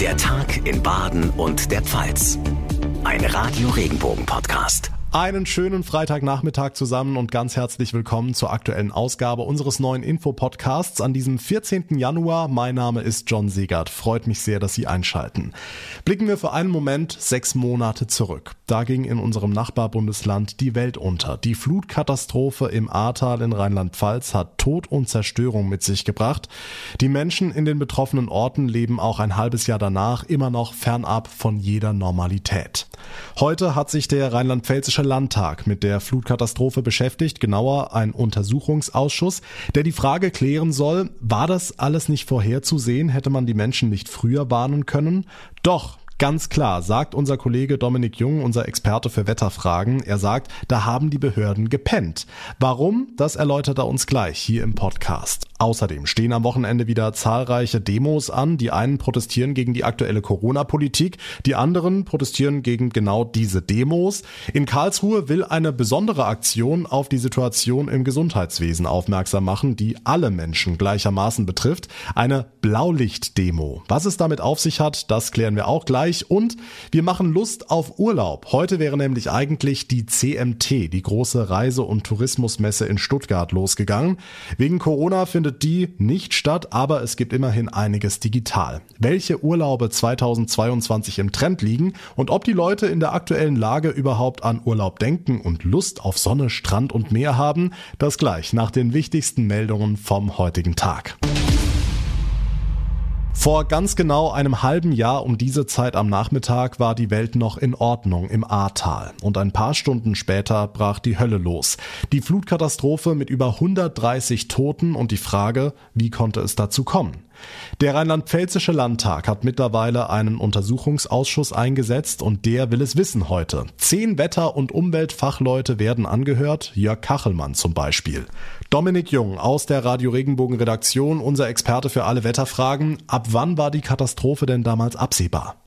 Der Tag in Baden und der Pfalz. Ein Radio Regenbogen Podcast. Einen schönen Freitagnachmittag zusammen und ganz herzlich willkommen zur aktuellen Ausgabe unseres neuen Info-Podcasts an diesem 14. Januar. Mein Name ist John Segert. Freut mich sehr, dass Sie einschalten. Blicken wir für einen Moment sechs Monate zurück. Da ging in unserem Nachbarbundesland die Welt unter. Die Flutkatastrophe im Ahrtal in Rheinland-Pfalz hat Tod und Zerstörung mit sich gebracht. Die Menschen in den betroffenen Orten leben auch ein halbes Jahr danach immer noch fernab von jeder Normalität. Heute hat sich der rheinland-pfälzische Landtag mit der Flutkatastrophe beschäftigt, genauer ein Untersuchungsausschuss, der die Frage klären soll, war das alles nicht vorherzusehen, hätte man die Menschen nicht früher warnen können? Doch, Ganz klar, sagt unser Kollege Dominik Jung, unser Experte für Wetterfragen. Er sagt, da haben die Behörden gepennt. Warum? Das erläutert er uns gleich hier im Podcast. Außerdem stehen am Wochenende wieder zahlreiche Demos an. Die einen protestieren gegen die aktuelle Corona-Politik, die anderen protestieren gegen genau diese Demos. In Karlsruhe will eine besondere Aktion auf die Situation im Gesundheitswesen aufmerksam machen, die alle Menschen gleichermaßen betrifft. Eine Blaulicht-Demo. Was es damit auf sich hat, das klären wir auch gleich und wir machen Lust auf Urlaub. Heute wäre nämlich eigentlich die CMT, die große Reise- und Tourismusmesse in Stuttgart losgegangen. Wegen Corona findet die nicht statt, aber es gibt immerhin einiges digital. Welche Urlaube 2022 im Trend liegen und ob die Leute in der aktuellen Lage überhaupt an Urlaub denken und Lust auf Sonne, Strand und Meer haben, das gleich nach den wichtigsten Meldungen vom heutigen Tag. Vor ganz genau einem halben Jahr um diese Zeit am Nachmittag war die Welt noch in Ordnung im Ahrtal. Und ein paar Stunden später brach die Hölle los. Die Flutkatastrophe mit über 130 Toten und die Frage, wie konnte es dazu kommen? Der rheinland-pfälzische Landtag hat mittlerweile einen Untersuchungsausschuss eingesetzt und der will es wissen heute. Zehn Wetter- und Umweltfachleute werden angehört, Jörg Kachelmann zum Beispiel. Dominik Jung aus der Radio Regenbogen Redaktion, unser Experte für alle Wetterfragen. Ab wann war die Katastrophe denn damals absehbar?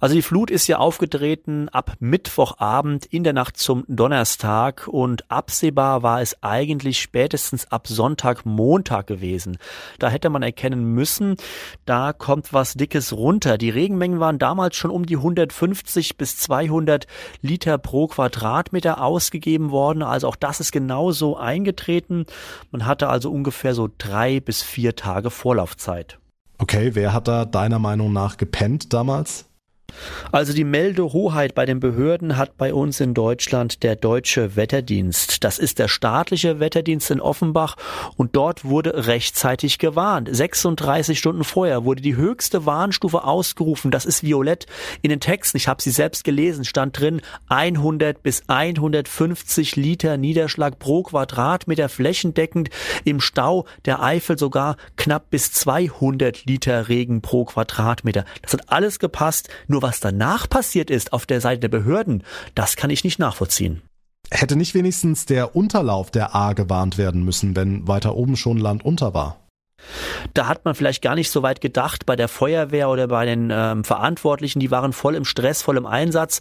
Also die Flut ist ja aufgetreten ab Mittwochabend in der Nacht zum Donnerstag und absehbar war es eigentlich spätestens ab Sonntag, Montag gewesen. Da hätte man erkennen müssen, da kommt was Dickes runter. Die Regenmengen waren damals schon um die 150 bis 200 Liter pro Quadratmeter ausgegeben worden. Also auch das ist genauso eingetreten. Man hatte also ungefähr so drei bis vier Tage Vorlaufzeit. Okay, wer hat da deiner Meinung nach gepennt damals? Also die Meldehoheit bei den Behörden hat bei uns in Deutschland der Deutsche Wetterdienst. Das ist der staatliche Wetterdienst in Offenbach und dort wurde rechtzeitig gewarnt. 36 Stunden vorher wurde die höchste Warnstufe ausgerufen. Das ist violett. In den Texten, ich habe sie selbst gelesen, stand drin 100 bis 150 Liter Niederschlag pro Quadratmeter flächendeckend. Im Stau der Eifel sogar knapp bis 200 Liter Regen pro Quadratmeter. Das hat alles gepasst. Nur was danach passiert ist auf der Seite der Behörden, das kann ich nicht nachvollziehen. Hätte nicht wenigstens der Unterlauf der A gewarnt werden müssen, wenn weiter oben schon Land unter war? Da hat man vielleicht gar nicht so weit gedacht bei der Feuerwehr oder bei den ähm, Verantwortlichen, die waren voll im Stress, voll im Einsatz.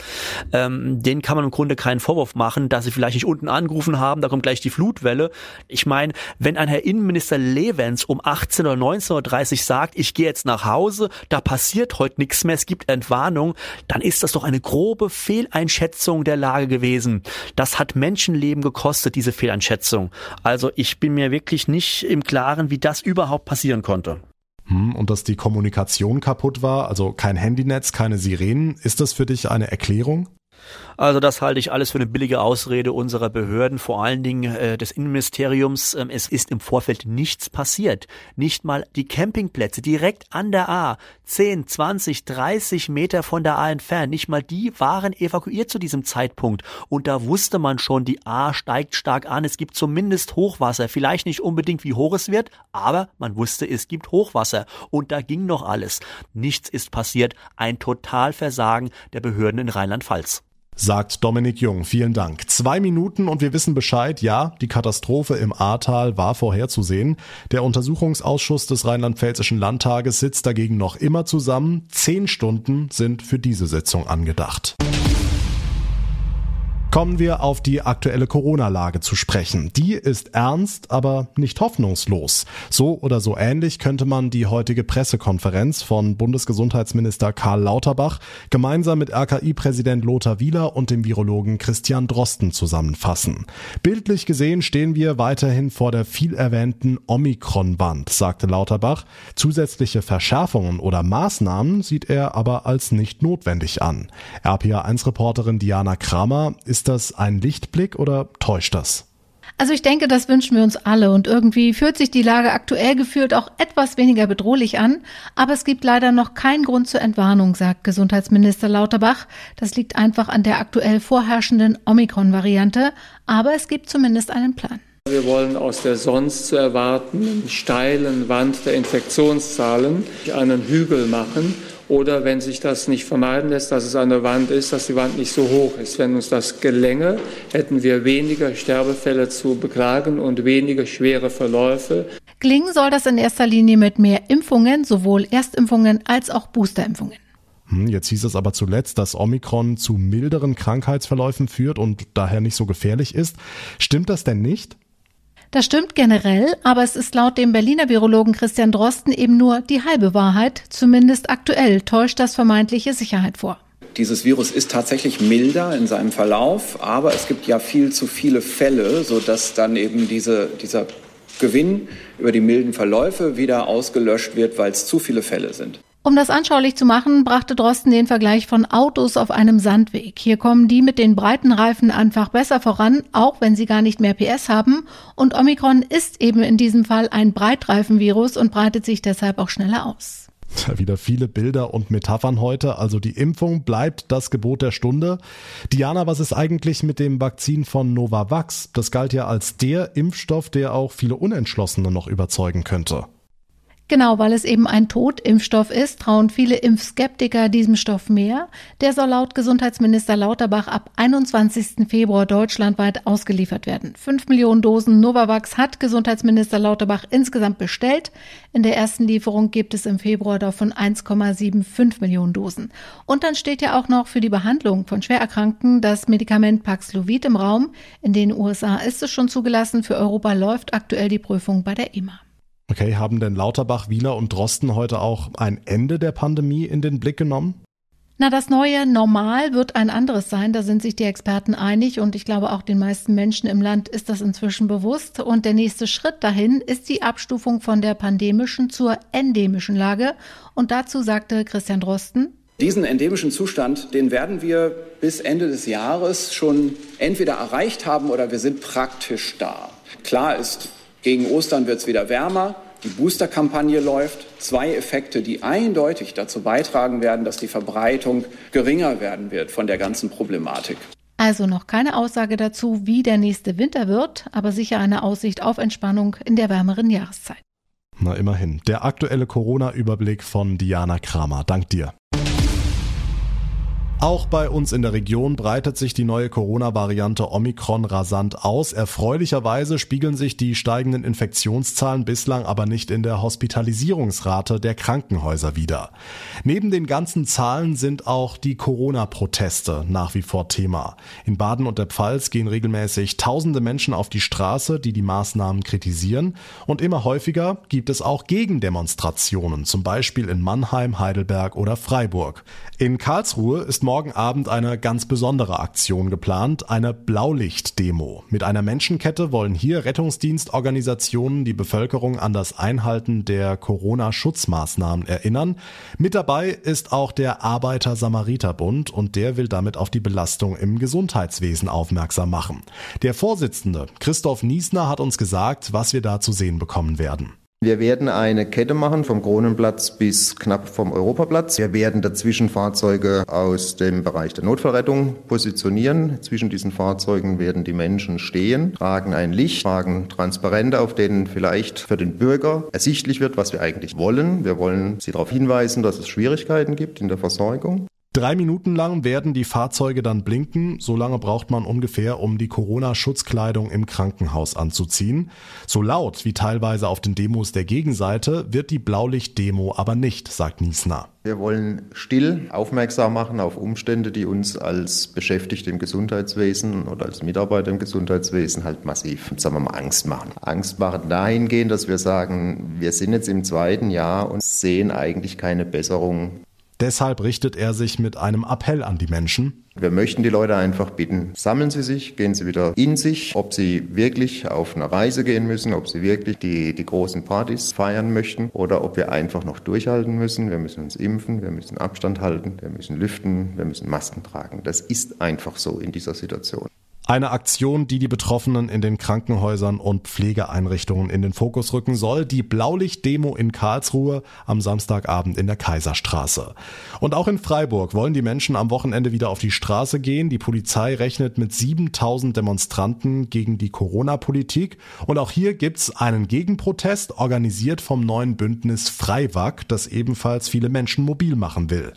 Ähm, denen kann man im Grunde keinen Vorwurf machen, dass sie vielleicht nicht unten angerufen haben, da kommt gleich die Flutwelle. Ich meine, wenn ein Herr Innenminister Levens um 18 oder 19.30 Uhr sagt, ich gehe jetzt nach Hause, da passiert heute nichts mehr, es gibt Entwarnung, dann ist das doch eine grobe Fehleinschätzung der Lage gewesen. Das hat Menschenleben gekostet, diese Fehleinschätzung. Also ich bin mir wirklich nicht im Klaren, wie das überhaupt überhaupt passieren konnte. Hm, und dass die Kommunikation kaputt war, also kein Handynetz, keine Sirenen, ist das für dich eine Erklärung? Also das halte ich alles für eine billige Ausrede unserer Behörden, vor allen Dingen äh, des Innenministeriums. Ähm, es ist im Vorfeld nichts passiert. Nicht mal die Campingplätze direkt an der A, 10, 20, 30 Meter von der A entfernt, nicht mal die waren evakuiert zu diesem Zeitpunkt. Und da wusste man schon, die A steigt stark an, es gibt zumindest Hochwasser. Vielleicht nicht unbedingt, wie hoch es wird, aber man wusste, es gibt Hochwasser. Und da ging noch alles. Nichts ist passiert. Ein Totalversagen der Behörden in Rheinland-Pfalz sagt Dominik Jung. Vielen Dank. Zwei Minuten und wir wissen Bescheid. Ja, die Katastrophe im Ahrtal war vorherzusehen. Der Untersuchungsausschuss des Rheinland-Pfälzischen Landtages sitzt dagegen noch immer zusammen. Zehn Stunden sind für diese Sitzung angedacht. Kommen wir auf die aktuelle Corona-Lage zu sprechen. Die ist ernst, aber nicht hoffnungslos. So oder so ähnlich könnte man die heutige Pressekonferenz von Bundesgesundheitsminister Karl Lauterbach gemeinsam mit RKI-Präsident Lothar Wieler und dem Virologen Christian Drosten zusammenfassen. Bildlich gesehen stehen wir weiterhin vor der viel erwähnten Omikron-Wand, sagte Lauterbach. Zusätzliche Verschärfungen oder Maßnahmen sieht er aber als nicht notwendig an. RPA1-Reporterin Diana Kramer ist ist das ein Lichtblick oder täuscht das? Also ich denke, das wünschen wir uns alle und irgendwie fühlt sich die Lage aktuell gefühlt auch etwas weniger bedrohlich an, aber es gibt leider noch keinen Grund zur Entwarnung, sagt Gesundheitsminister Lauterbach. Das liegt einfach an der aktuell vorherrschenden Omikron-Variante, aber es gibt zumindest einen Plan. Wir wollen aus der sonst zu erwartenden steilen Wand der Infektionszahlen einen Hügel machen oder wenn sich das nicht vermeiden lässt, dass es eine Wand ist, dass die Wand nicht so hoch ist. Wenn uns das gelänge, hätten wir weniger Sterbefälle zu beklagen und weniger schwere Verläufe. Gelingen soll das in erster Linie mit mehr Impfungen, sowohl Erstimpfungen als auch Boosterimpfungen. Hm, jetzt hieß es aber zuletzt, dass Omikron zu milderen Krankheitsverläufen führt und daher nicht so gefährlich ist. Stimmt das denn nicht? Das stimmt generell, aber es ist laut dem Berliner Virologen Christian Drosten eben nur die halbe Wahrheit. Zumindest aktuell täuscht das vermeintliche Sicherheit vor. Dieses Virus ist tatsächlich milder in seinem Verlauf, aber es gibt ja viel zu viele Fälle, sodass dann eben diese, dieser Gewinn über die milden Verläufe wieder ausgelöscht wird, weil es zu viele Fälle sind. Um das anschaulich zu machen, brachte Drosten den Vergleich von Autos auf einem Sandweg. Hier kommen die mit den breiten Reifen einfach besser voran, auch wenn sie gar nicht mehr PS haben. Und Omikron ist eben in diesem Fall ein Breitreifenvirus und breitet sich deshalb auch schneller aus. Wieder viele Bilder und Metaphern heute. Also die Impfung bleibt das Gebot der Stunde. Diana, was ist eigentlich mit dem Vakzin von Novavax? Das galt ja als der Impfstoff, der auch viele Unentschlossene noch überzeugen könnte. Genau, weil es eben ein Totimpfstoff ist, trauen viele Impfskeptiker diesem Stoff mehr. Der soll laut Gesundheitsminister Lauterbach ab 21. Februar deutschlandweit ausgeliefert werden. Fünf Millionen Dosen Novavax hat Gesundheitsminister Lauterbach insgesamt bestellt. In der ersten Lieferung gibt es im Februar davon 1,75 Millionen Dosen. Und dann steht ja auch noch für die Behandlung von Schwererkrankten das Medikament Paxlovid im Raum. In den USA ist es schon zugelassen. Für Europa läuft aktuell die Prüfung bei der EMA. Okay, haben denn Lauterbach, Wieler und Drosten heute auch ein Ende der Pandemie in den Blick genommen? Na, das neue Normal wird ein anderes sein, da sind sich die Experten einig und ich glaube auch den meisten Menschen im Land ist das inzwischen bewusst. Und der nächste Schritt dahin ist die Abstufung von der pandemischen zur endemischen Lage. Und dazu sagte Christian Drosten, diesen endemischen Zustand, den werden wir bis Ende des Jahres schon entweder erreicht haben oder wir sind praktisch da. Klar ist, gegen Ostern wird es wieder wärmer. Die Booster-Kampagne läuft. Zwei Effekte, die eindeutig dazu beitragen werden, dass die Verbreitung geringer werden wird von der ganzen Problematik. Also noch keine Aussage dazu, wie der nächste Winter wird, aber sicher eine Aussicht auf Entspannung in der wärmeren Jahreszeit. Na immerhin. Der aktuelle Corona-Überblick von Diana Kramer. Dank dir. Auch bei uns in der Region breitet sich die neue Corona-Variante Omikron rasant aus. Erfreulicherweise spiegeln sich die steigenden Infektionszahlen bislang aber nicht in der Hospitalisierungsrate der Krankenhäuser wider. Neben den ganzen Zahlen sind auch die Corona-Proteste nach wie vor Thema. In Baden und der Pfalz gehen regelmäßig tausende Menschen auf die Straße, die die Maßnahmen kritisieren. Und immer häufiger gibt es auch Gegendemonstrationen, zum Beispiel in Mannheim, Heidelberg oder Freiburg. In Karlsruhe ist morgen Abend eine ganz besondere Aktion geplant, eine Blaulicht-Demo. Mit einer Menschenkette wollen hier Rettungsdienstorganisationen die Bevölkerung an das Einhalten der Corona-Schutzmaßnahmen erinnern. Mit dabei ist auch der Arbeiter-Samariter-Bund und der will damit auf die Belastung im Gesundheitswesen aufmerksam machen. Der Vorsitzende Christoph Niesner hat uns gesagt, was wir da zu sehen bekommen werden. Wir werden eine Kette machen vom Kronenplatz bis knapp vom Europaplatz. Wir werden dazwischen Fahrzeuge aus dem Bereich der Notfallrettung positionieren. Zwischen diesen Fahrzeugen werden die Menschen stehen, tragen ein Licht, tragen Transparente, auf denen vielleicht für den Bürger ersichtlich wird, was wir eigentlich wollen. Wir wollen sie darauf hinweisen, dass es Schwierigkeiten gibt in der Versorgung. Drei Minuten lang werden die Fahrzeuge dann blinken. So lange braucht man ungefähr, um die Corona-Schutzkleidung im Krankenhaus anzuziehen. So laut wie teilweise auf den Demos der Gegenseite wird die Blaulicht-Demo aber nicht, sagt Niesner. Wir wollen still aufmerksam machen auf Umstände, die uns als Beschäftigte im Gesundheitswesen oder als Mitarbeiter im Gesundheitswesen halt massiv, sagen wir mal, Angst machen. Angst machen dahingehend, dass wir sagen, wir sind jetzt im zweiten Jahr und sehen eigentlich keine Besserung Deshalb richtet er sich mit einem Appell an die Menschen. Wir möchten die Leute einfach bitten, sammeln Sie sich, gehen Sie wieder in sich, ob Sie wirklich auf eine Reise gehen müssen, ob Sie wirklich die, die großen Partys feiern möchten oder ob wir einfach noch durchhalten müssen. Wir müssen uns impfen, wir müssen Abstand halten, wir müssen lüften, wir müssen Masken tragen. Das ist einfach so in dieser Situation. Eine Aktion, die die Betroffenen in den Krankenhäusern und Pflegeeinrichtungen in den Fokus rücken soll, die Blaulicht-Demo in Karlsruhe am Samstagabend in der Kaiserstraße. Und auch in Freiburg wollen die Menschen am Wochenende wieder auf die Straße gehen. Die Polizei rechnet mit 7000 Demonstranten gegen die Corona-Politik. Und auch hier gibt's einen Gegenprotest, organisiert vom neuen Bündnis Freiwag, das ebenfalls viele Menschen mobil machen will.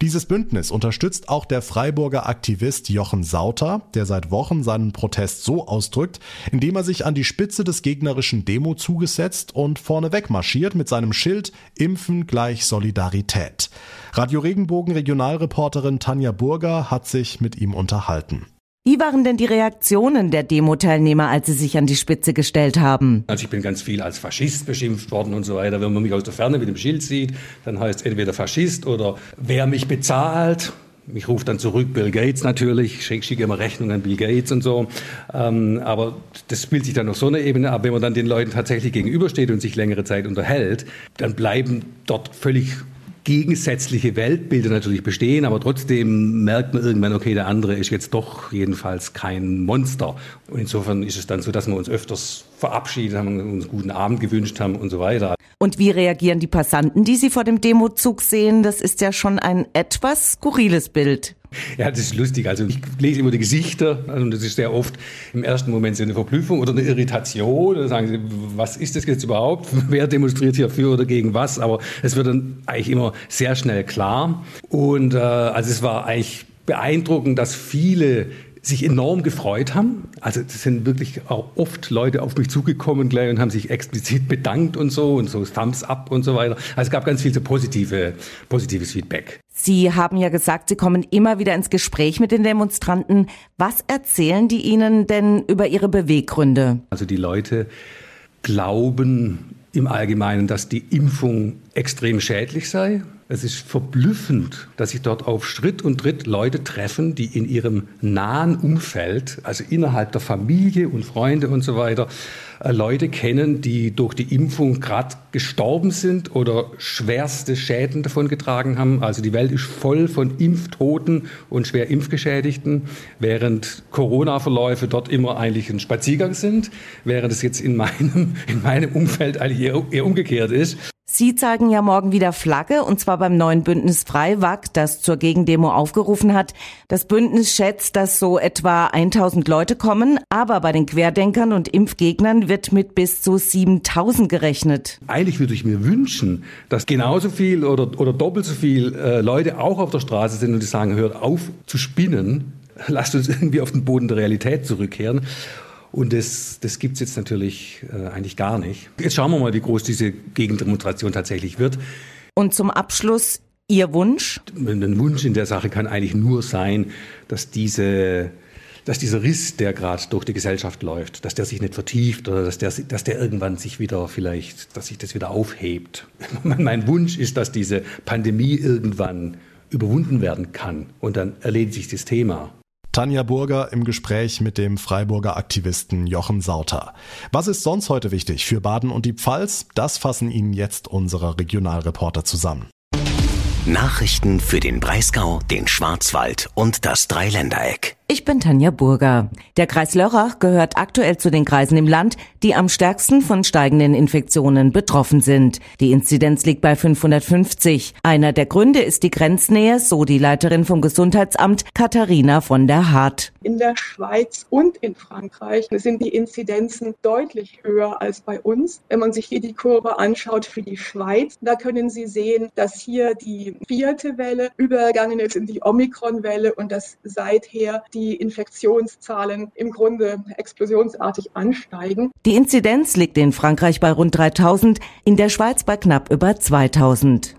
Dieses Bündnis unterstützt auch der Freiburger Aktivist Jochen Sauter, der seit Wochen seinen Protest so ausdrückt, indem er sich an die Spitze des gegnerischen Demo zugesetzt und vorneweg marschiert mit seinem Schild Impfen gleich Solidarität. Radio Regenbogen Regionalreporterin Tanja Burger hat sich mit ihm unterhalten. Wie waren denn die Reaktionen der Demo-Teilnehmer, als sie sich an die Spitze gestellt haben? Also ich bin ganz viel als Faschist beschimpft worden und so weiter. Wenn man mich aus der Ferne mit dem Schild sieht, dann heißt es entweder Faschist oder wer mich bezahlt. Ich rufe dann zurück Bill Gates natürlich, schicke schick immer Rechnungen an Bill Gates und so. Ähm, aber das spielt sich dann auf so einer Ebene ab. Wenn man dann den Leuten tatsächlich gegenübersteht und sich längere Zeit unterhält, dann bleiben dort völlig gegensätzliche Weltbilder natürlich bestehen, aber trotzdem merkt man irgendwann, okay, der andere ist jetzt doch jedenfalls kein Monster. Und insofern ist es dann so, dass wir uns öfters verabschiedet haben, uns einen guten Abend gewünscht haben und so weiter. Und wie reagieren die Passanten, die Sie vor dem Demozug sehen? Das ist ja schon ein etwas skurriles Bild. Ja, das ist lustig. Also ich lese immer die Gesichter und das ist sehr oft im ersten Moment so eine Verblüffung oder eine Irritation. Da sagen sie, was ist das jetzt überhaupt? Wer demonstriert hier für oder gegen was? Aber es wird dann eigentlich immer sehr schnell klar. Und äh, also es war eigentlich beeindruckend, dass viele sich enorm gefreut haben. Also es sind wirklich auch oft Leute auf mich zugekommen gleich und haben sich explizit bedankt und so und so Thumbs up und so weiter. Also es gab ganz viel so positive, positives Feedback. Sie haben ja gesagt, Sie kommen immer wieder ins Gespräch mit den Demonstranten. Was erzählen die Ihnen denn über ihre Beweggründe? Also die Leute glauben im Allgemeinen, dass die Impfung extrem schädlich sei. Es ist verblüffend, dass sich dort auf Schritt und Tritt Leute treffen, die in ihrem nahen Umfeld, also innerhalb der Familie und Freunde und so weiter, Leute kennen, die durch die Impfung gerade gestorben sind oder schwerste Schäden davon getragen haben. Also die Welt ist voll von Impftoten und schwer Impfgeschädigten, während Corona-Verläufe dort immer eigentlich ein Spaziergang sind, während es jetzt in meinem, in meinem Umfeld eigentlich eher, eher umgekehrt ist. Sie zeigen ja morgen wieder Flagge, und zwar beim neuen Bündnis Freiwag, das zur Gegendemo aufgerufen hat. Das Bündnis schätzt, dass so etwa 1000 Leute kommen, aber bei den Querdenkern und Impfgegnern wird mit bis zu 7000 gerechnet. Eigentlich würde ich mir wünschen, dass genauso viel oder, oder doppelt so viel äh, Leute auch auf der Straße sind und die sagen, hört auf zu spinnen, lasst uns irgendwie auf den Boden der Realität zurückkehren. Und das, das gibt es jetzt natürlich äh, eigentlich gar nicht. Jetzt schauen wir mal, wie groß diese Gegendemonstration tatsächlich wird. Und zum Abschluss Ihr Wunsch? Ein Wunsch in der Sache kann eigentlich nur sein, dass diese dass dieser Riss, der gerade durch die Gesellschaft läuft, dass der sich nicht vertieft oder dass der, dass der irgendwann sich wieder vielleicht, dass sich das wieder aufhebt. mein Wunsch ist, dass diese Pandemie irgendwann überwunden werden kann und dann erledigt sich das Thema. Tanja Burger im Gespräch mit dem Freiburger Aktivisten Jochen Sauter. Was ist sonst heute wichtig für Baden und die Pfalz? Das fassen Ihnen jetzt unsere Regionalreporter zusammen. Nachrichten für den Breisgau, den Schwarzwald und das Dreiländereck. Ich bin Tanja Burger. Der Kreis Lörrach gehört aktuell zu den Kreisen im Land, die am stärksten von steigenden Infektionen betroffen sind. Die Inzidenz liegt bei 550. Einer der Gründe ist die Grenznähe, so die Leiterin vom Gesundheitsamt Katharina von der Hart. In der Schweiz und in Frankreich sind die Inzidenzen deutlich höher als bei uns. Wenn man sich hier die Kurve anschaut für die Schweiz, da können Sie sehen, dass hier die vierte Welle übergegangen ist in die Omikron-Welle und dass seither die die Infektionszahlen im Grunde explosionsartig ansteigen. Die Inzidenz liegt in Frankreich bei rund 3000, in der Schweiz bei knapp über 2000.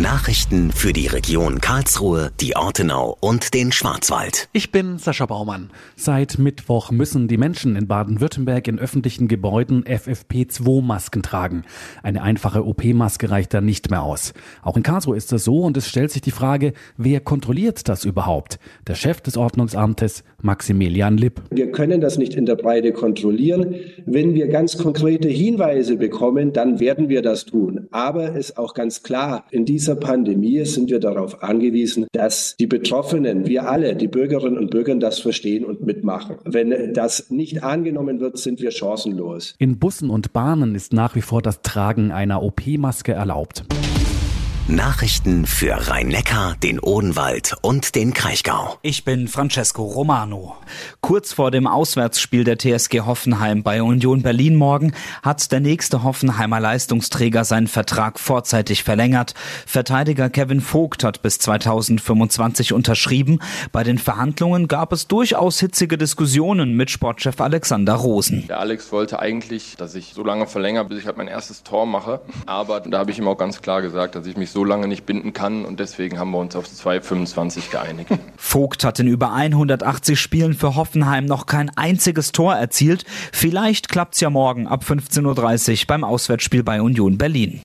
Nachrichten für die Region Karlsruhe, die Ortenau und den Schwarzwald. Ich bin Sascha Baumann. Seit Mittwoch müssen die Menschen in Baden-Württemberg in öffentlichen Gebäuden FFP2-Masken tragen. Eine einfache OP-Maske reicht da nicht mehr aus. Auch in Karlsruhe ist das so und es stellt sich die Frage, wer kontrolliert das überhaupt? Der Chef des Ordnungsamtes, Maximilian Lipp. Wir können das nicht in der Breite kontrollieren. Wenn wir ganz konkrete Hinweise bekommen, dann werden wir das tun. Aber es ist auch ganz klar, in dieser Pandemie sind wir darauf angewiesen, dass die Betroffenen, wir alle, die Bürgerinnen und Bürger das verstehen und mitmachen. Wenn das nicht angenommen wird, sind wir chancenlos. In Bussen und Bahnen ist nach wie vor das Tragen einer OP-Maske erlaubt. Nachrichten für Rhein-Neckar, den Odenwald und den Kraichgau. Ich bin Francesco Romano. Kurz vor dem Auswärtsspiel der TSG Hoffenheim bei Union Berlin morgen hat der nächste Hoffenheimer Leistungsträger seinen Vertrag vorzeitig verlängert. Verteidiger Kevin Vogt hat bis 2025 unterschrieben. Bei den Verhandlungen gab es durchaus hitzige Diskussionen mit Sportchef Alexander Rosen. Der Alex wollte eigentlich, dass ich so lange verlängere, bis ich halt mein erstes Tor mache. Aber da habe ich ihm auch ganz klar gesagt, dass ich mich so so lange nicht binden kann und deswegen haben wir uns auf 2,25 geeinigt. Vogt hat in über 180 Spielen für Hoffenheim noch kein einziges Tor erzielt. Vielleicht klappt's ja morgen ab 15.30 Uhr beim Auswärtsspiel bei Union Berlin.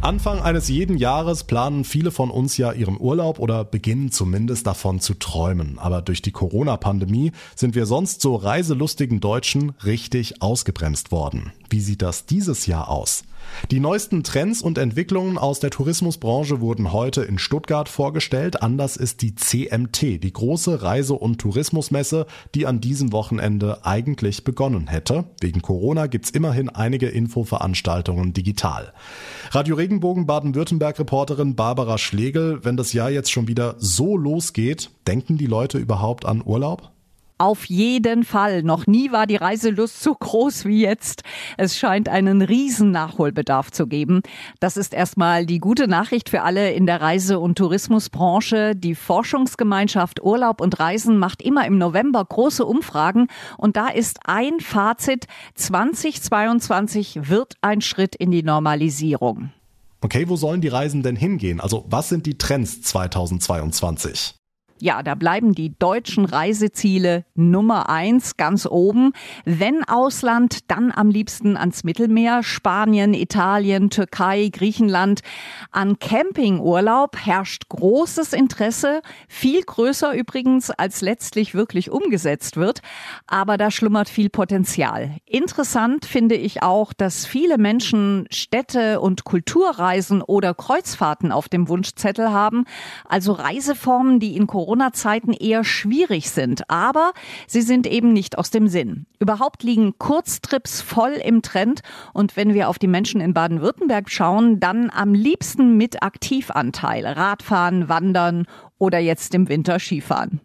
Anfang eines jeden Jahres planen viele von uns ja ihren Urlaub oder beginnen zumindest davon zu träumen. Aber durch die Corona-Pandemie sind wir sonst so reiselustigen Deutschen richtig ausgebremst worden. Wie sieht das dieses Jahr aus? Die neuesten Trends und Entwicklungen aus der Tourismusbranche wurden heute in Stuttgart vorgestellt. Anders ist die CMT, die große Reise- und Tourismusmesse, die an diesem Wochenende eigentlich begonnen hätte. Wegen Corona gibt's immerhin einige Infoveranstaltungen digital. Radio Regenbogen Baden-Württemberg-Reporterin Barbara Schlegel, wenn das Jahr jetzt schon wieder so losgeht, denken die Leute überhaupt an Urlaub? Auf jeden Fall. Noch nie war die Reiselust so groß wie jetzt. Es scheint einen riesen Nachholbedarf zu geben. Das ist erstmal die gute Nachricht für alle in der Reise- und Tourismusbranche. Die Forschungsgemeinschaft Urlaub und Reisen macht immer im November große Umfragen. Und da ist ein Fazit. 2022 wird ein Schritt in die Normalisierung. Okay, wo sollen die Reisen denn hingehen? Also was sind die Trends 2022? Ja, da bleiben die deutschen Reiseziele Nummer eins ganz oben. Wenn Ausland, dann am liebsten ans Mittelmeer, Spanien, Italien, Türkei, Griechenland. An Campingurlaub herrscht großes Interesse, viel größer übrigens, als letztlich wirklich umgesetzt wird. Aber da schlummert viel Potenzial. Interessant finde ich auch, dass viele Menschen Städte und Kulturreisen oder Kreuzfahrten auf dem Wunschzettel haben. Also Reiseformen, die in Corona Corona-Zeiten eher schwierig sind. Aber sie sind eben nicht aus dem Sinn. Überhaupt liegen Kurztrips voll im Trend. Und wenn wir auf die Menschen in Baden-Württemberg schauen, dann am liebsten mit Aktivanteil. Radfahren, Wandern oder jetzt im Winter Skifahren.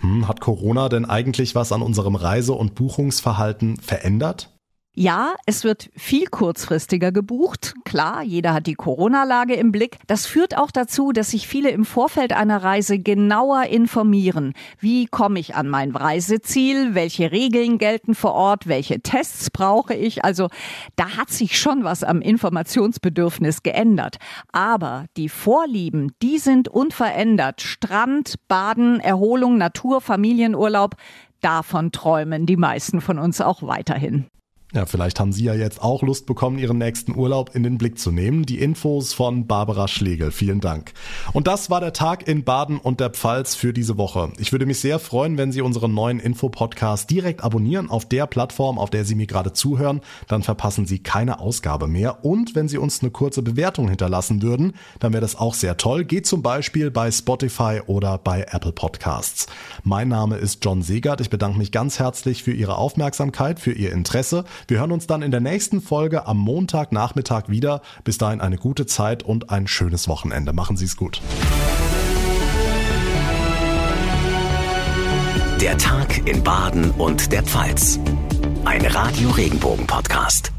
Hm, hat Corona denn eigentlich was an unserem Reise- und Buchungsverhalten verändert? Ja, es wird viel kurzfristiger gebucht. Klar, jeder hat die Corona-Lage im Blick. Das führt auch dazu, dass sich viele im Vorfeld einer Reise genauer informieren. Wie komme ich an mein Reiseziel? Welche Regeln gelten vor Ort? Welche Tests brauche ich? Also da hat sich schon was am Informationsbedürfnis geändert. Aber die Vorlieben, die sind unverändert. Strand, Baden, Erholung, Natur, Familienurlaub. Davon träumen die meisten von uns auch weiterhin. Ja, vielleicht haben Sie ja jetzt auch Lust bekommen, Ihren nächsten Urlaub in den Blick zu nehmen. Die Infos von Barbara Schlegel. Vielen Dank. Und das war der Tag in Baden und der Pfalz für diese Woche. Ich würde mich sehr freuen, wenn Sie unseren neuen Infopodcast direkt abonnieren auf der Plattform, auf der Sie mir gerade zuhören. Dann verpassen Sie keine Ausgabe mehr. Und wenn Sie uns eine kurze Bewertung hinterlassen würden, dann wäre das auch sehr toll. Geht zum Beispiel bei Spotify oder bei Apple Podcasts. Mein Name ist John Segert. Ich bedanke mich ganz herzlich für Ihre Aufmerksamkeit, für Ihr Interesse. Wir hören uns dann in der nächsten Folge am Montagnachmittag wieder. Bis dahin eine gute Zeit und ein schönes Wochenende. Machen Sie es gut. Der Tag in Baden und der Pfalz. Ein Radio Regenbogen Podcast.